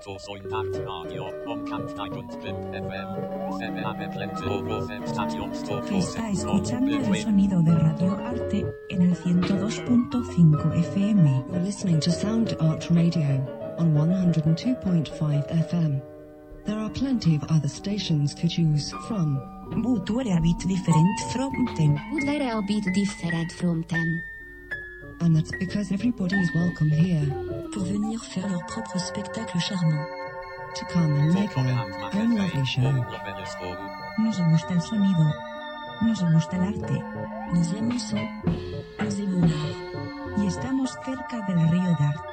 to Sointakt Radio, Omkant 91 FM. CBAB Plento FM Station Stockholm. Está escuchando el sonido de Radio Arte en el 102.5 FM. You're listening to Sound Art Radio on 102.5 FM. There are plenty of other stations to choose from. But were a bit different from them. Would være a bit different from them. And that's because everybody is welcome here Pour venir faire leur propre spectacle charmant. to come and make own lovely show. Nos gusta el sonido. Nos gusta el arte. Nous aimons son. Nous aimons l'art. Y estamos cerca del río Dart.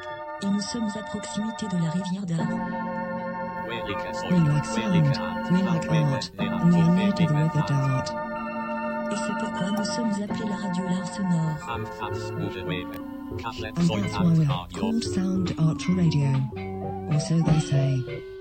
Et nous sommes à proximité de la rivière d'art. We like sound, we like art, we are the river Dart. Et c'est pourquoi nous sommes appelés la radio l'art sonore. And that's why we are called Sound Art Radio. Or so they say.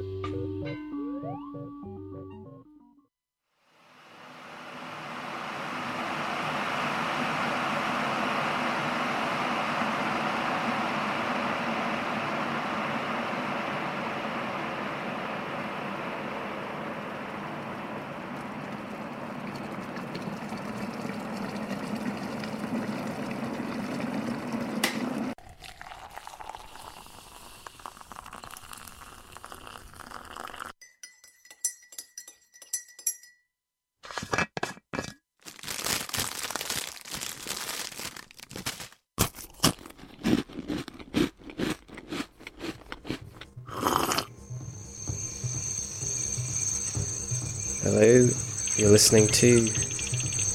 Hello, you're listening to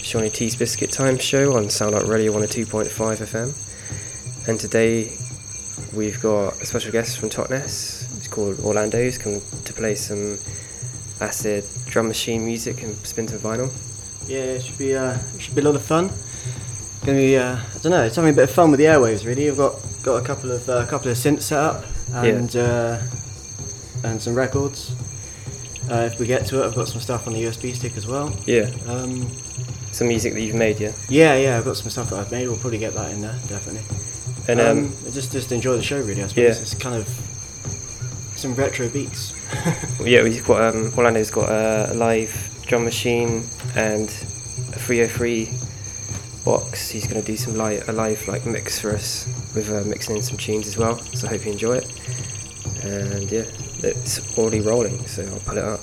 Shawnee T's Biscuit Time Show on Sound Art Radio 102.5 FM. And today we've got a special guest from Totnes. It's called Orlando. He's come to play some acid drum machine music and spin some vinyl. Yeah, it should be uh, it should be a lot of fun. Gonna be uh, I don't know, it's having a bit of fun with the airwaves really. I've got got a couple of uh, couple of synths set up and uh, and some records. Uh, if we get to it, I've got some stuff on the USB stick as well. Yeah, Um, some music that you've made, yeah. yeah, yeah, I've got some stuff that I've made. We'll probably get that in there, definitely. And um, um, just just enjoy the show really. I suppose Yeah. it's kind of some retro beats. yeah, we've got um, Orlando's got a live drum machine and a 303 box. He's going to do some live, a live like mix for us with uh, mixing in some tunes as well. So I hope you enjoy it. And yeah, it's already rolling, so I'll put it up.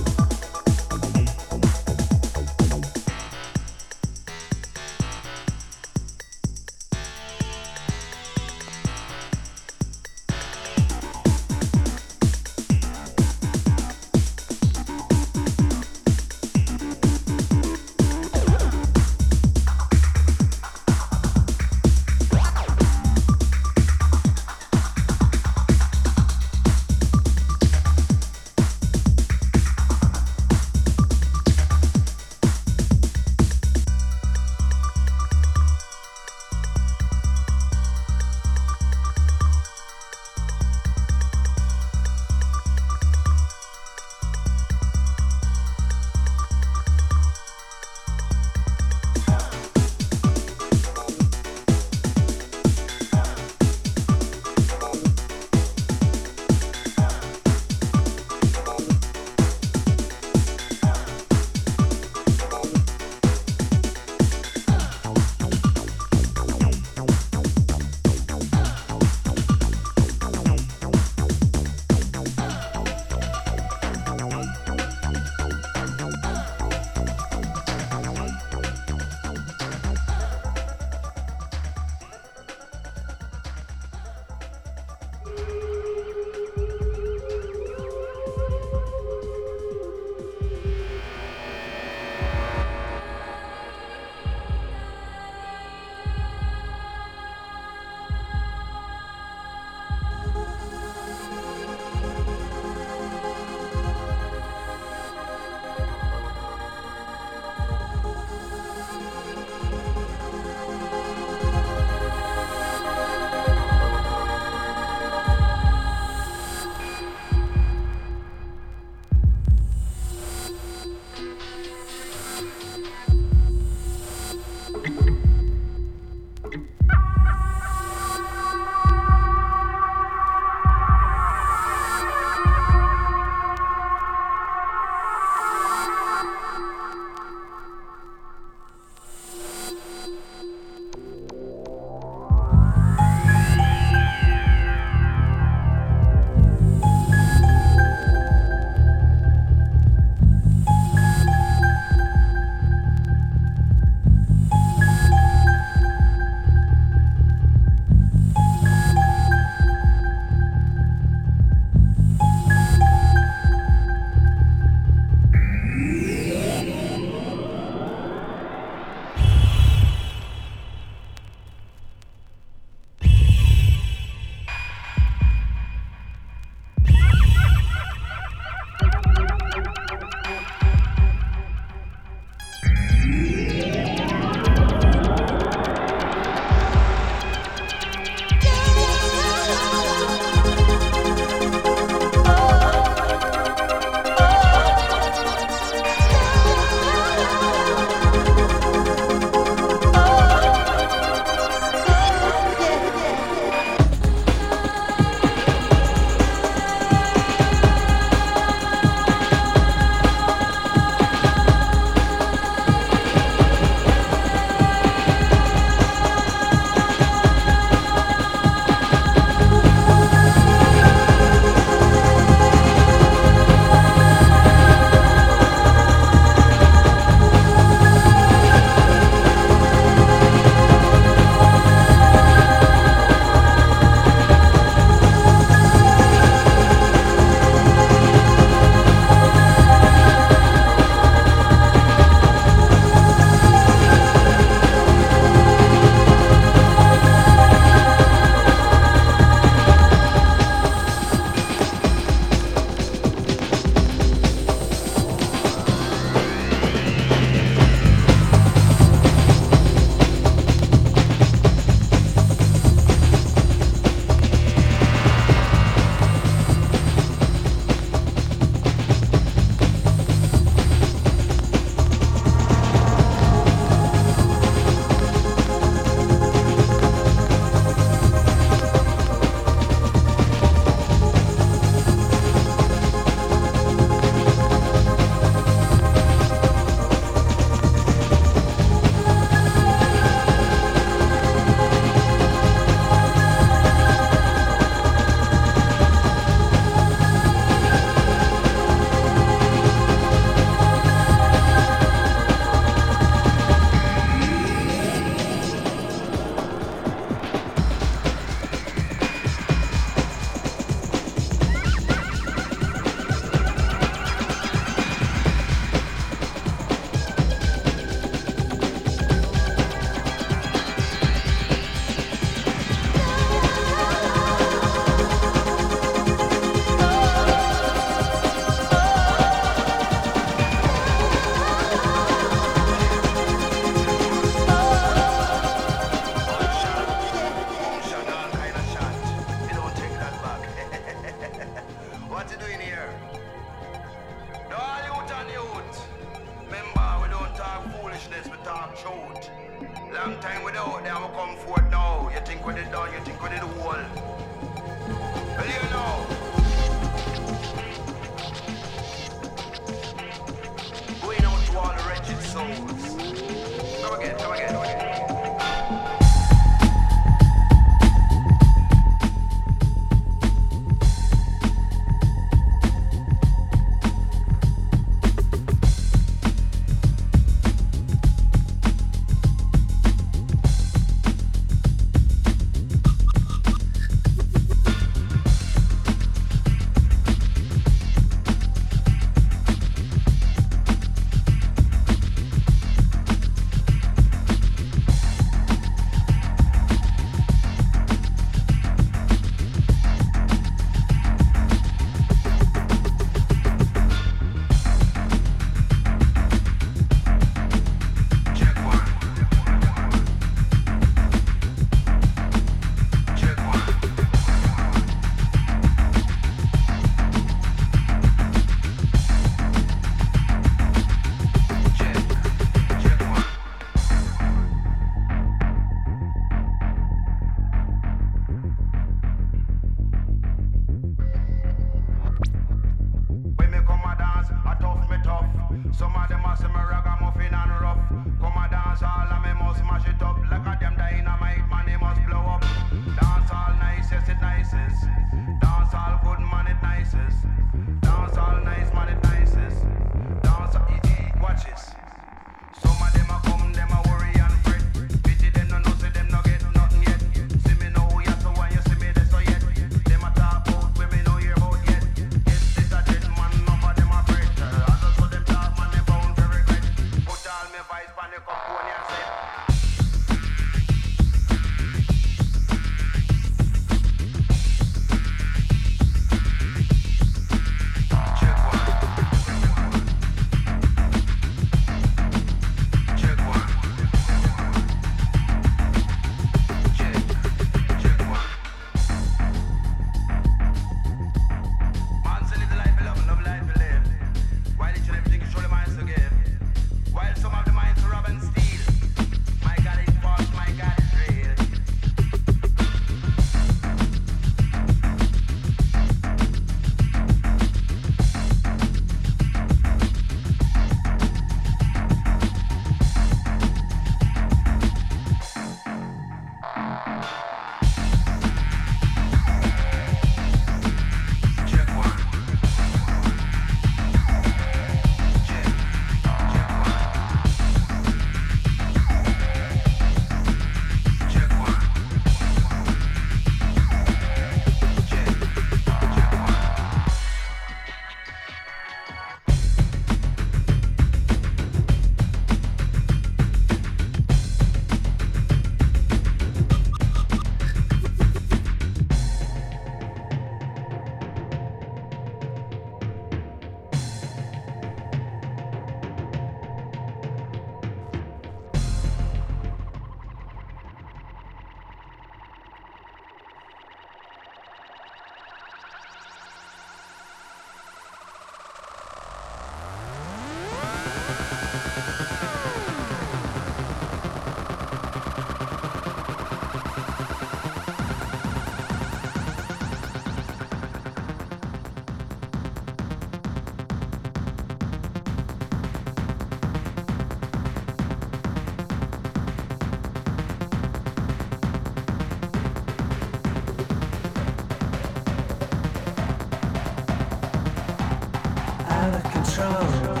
Out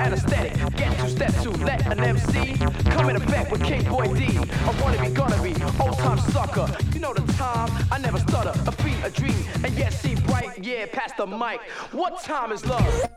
anesthetic. Get to step two, let an MC come in effect with King Boy D. I wanna be, gonna be, old time sucker. You know the time, I never stutter. A beat, a dream, and yet see bright. Yeah, pass the mic. What time is love?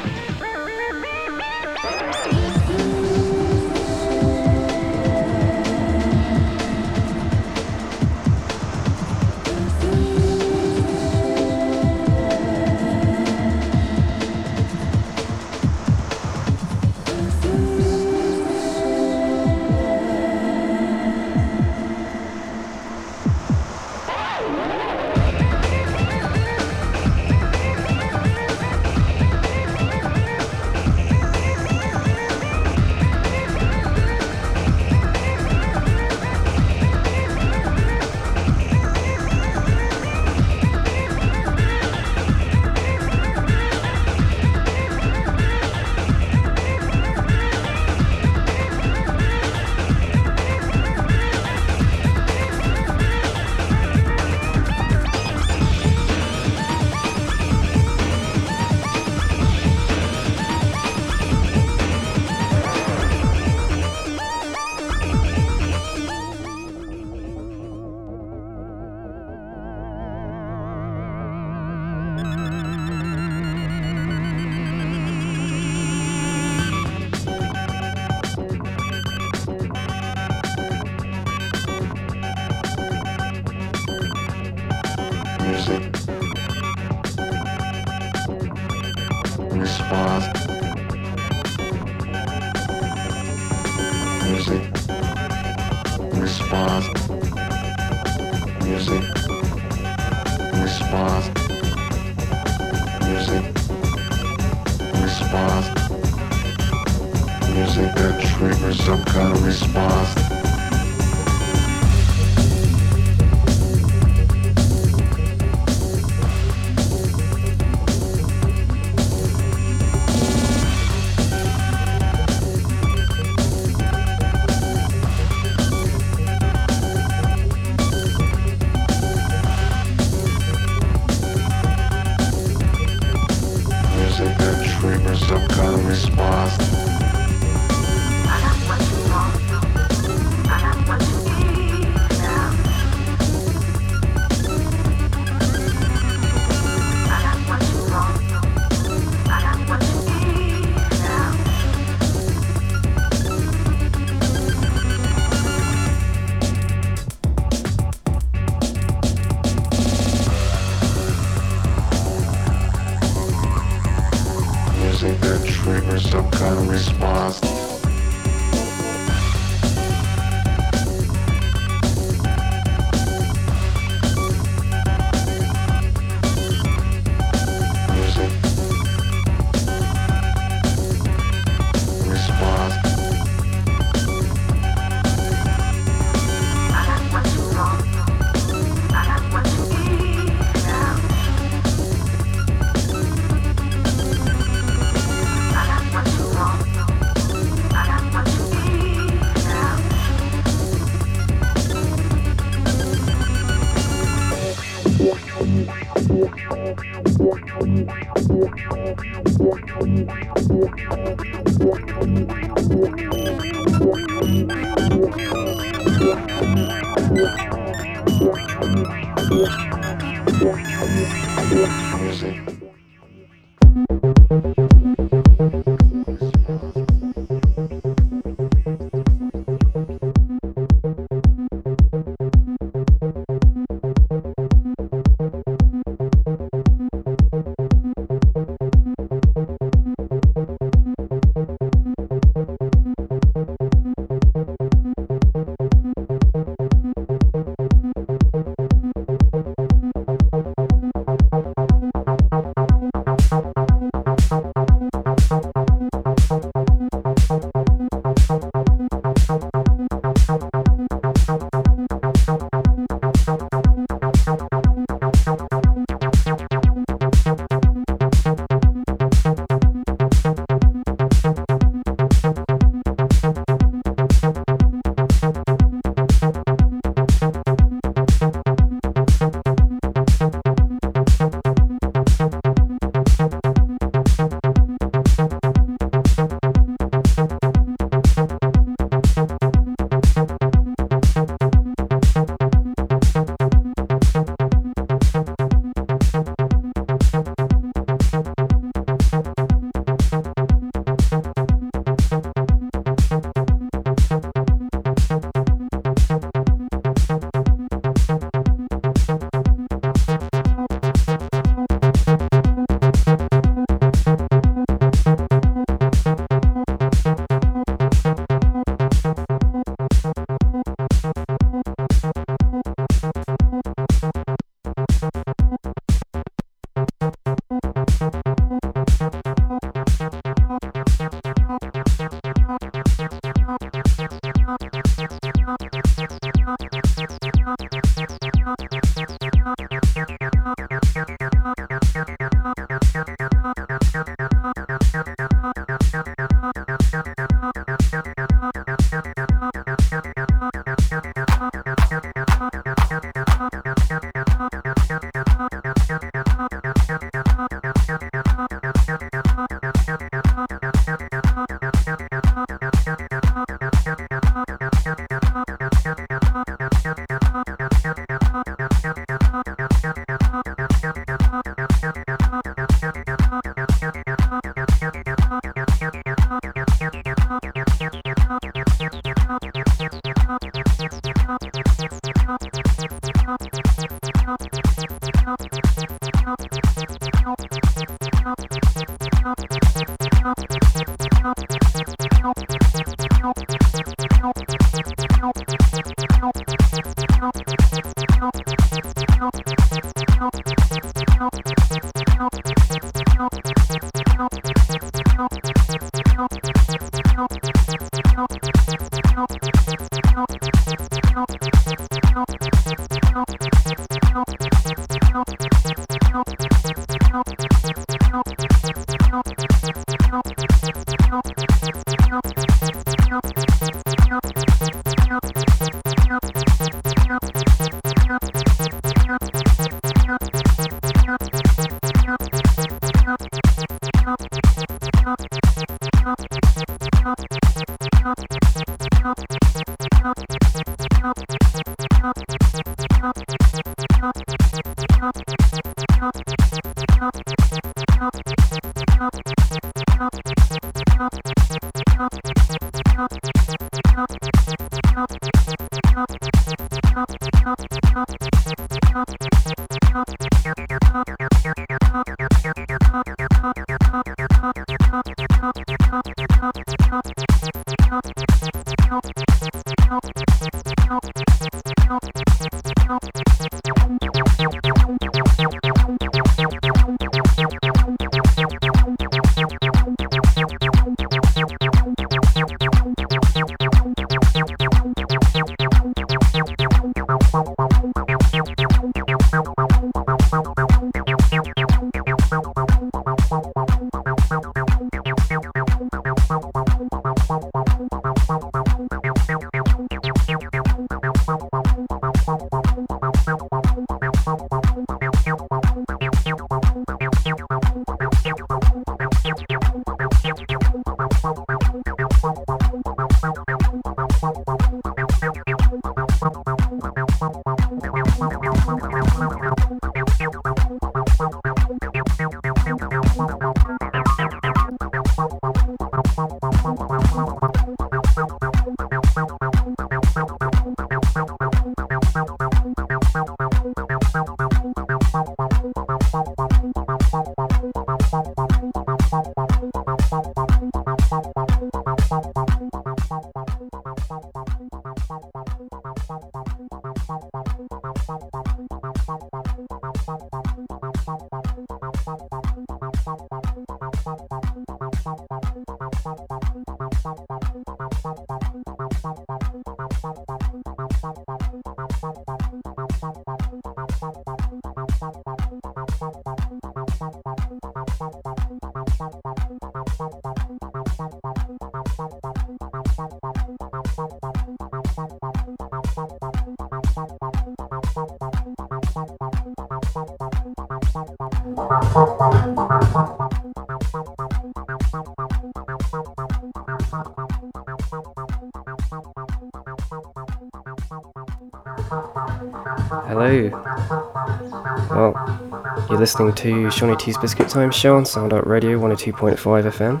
You're listening to Shawnee T's Biscuit Time show on Soundart Radio 102.5 FM.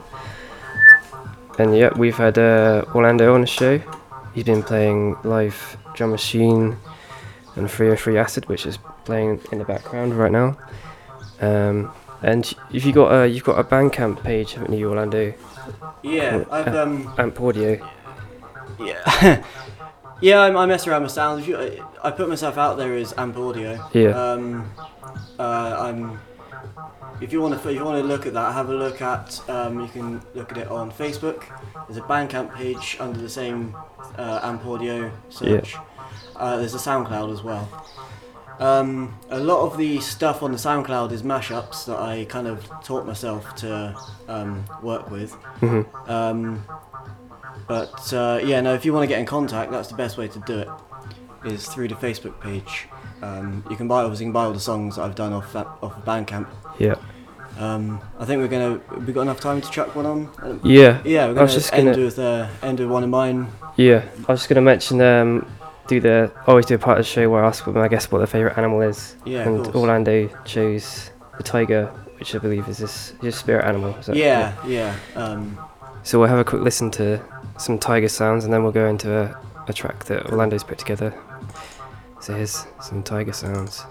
And yeah, we've had uh, Orlando on the show. He's been playing live drum machine and 303 Acid, which is playing in the background right now. Um, and if you got a, you've got a Bandcamp page, haven't you, Orlando? Yeah, I've um, Amp Audio. yeah, yeah. I, I mess around with sounds. I, put myself out there as amp audio. Yeah. Um, uh, I'm. If you want to, if you want to look at that, have a look at. Um, you can look at it on Facebook. There's a Bandcamp page under the same uh, amp audio search. Uh, there's a SoundCloud as well. Um, a lot of the stuff on the SoundCloud is mashups that I kind of taught myself to um, work with. Mhm. Um, but uh, yeah, no, if you want to get in contact, that's the best way to do it. Is through the Facebook page. Um, you can buy obviously you can buy all the songs that I've done off off of Bandcamp. Yeah. Um, I think we're gonna we got enough time to chuck one on. Yeah, Yeah, we're I gonna, was just end gonna- with uh, end with one of mine. Yeah, I was just gonna mention um, do the always do a part of the show where I ask them, I guess, what their favourite animal is. Yeah, and. Orlando chose the tiger, which I believe is his his spirit animal. is that- yeah, yeah. Um, So we'll have a quick listen to some tiger sounds, and then we'll go into a, a track that Orlando's put together. Here's some tiger sounds.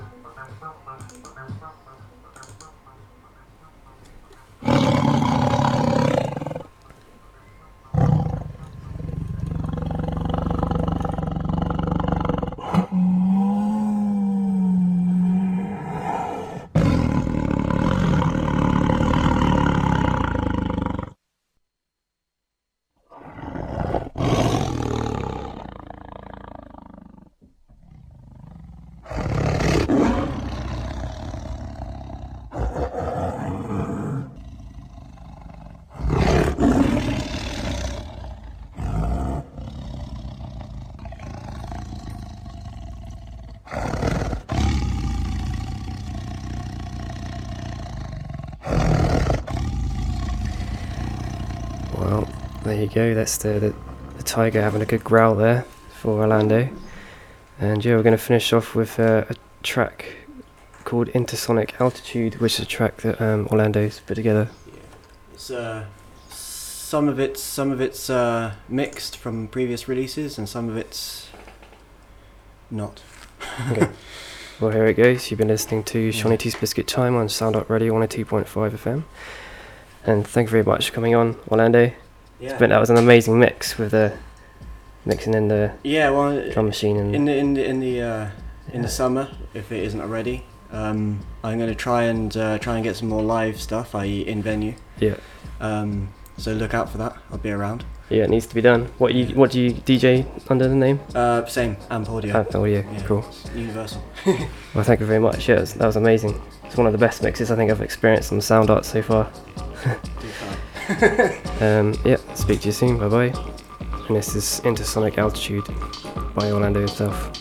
Well, there you go. That's the, the, the tiger having a good growl there for Orlando. And yeah, we're going to finish off with uh, a track called Intersonic Altitude, which is a track that um, Orlando's put together. Yeah. It's uh, some of it's some of it's uh, mixed from previous releases, and some of it's not. Okay. Well, here it goes. You've been listening to Shawnee T's Biscuit Time on Soundart Radio 102.5 FM. And thank you very much for coming on, Orlando. Yeah. But that was an amazing mix with the mixing in the Yeah, well, drum machine and in the in the in the uh, in Yeah. the summer, if it isn't already, um, I'm going to try and uh, try and get some more live stuff, i.e., in venue. yeah, Um, so look out for that. I'll be around. yeah, it needs to be done. What you what do you DJ under the name? Uh, same amp audio. Amp Audio. Yeah. Cool. Universal. Well, thank you very much. Yeah, was- that was amazing. It's one of the best mixes I think I've experienced on Soundart so far. Um, yeah, speak to you soon. Bye bye. And this is Intersonic Altitude by Orlando himself.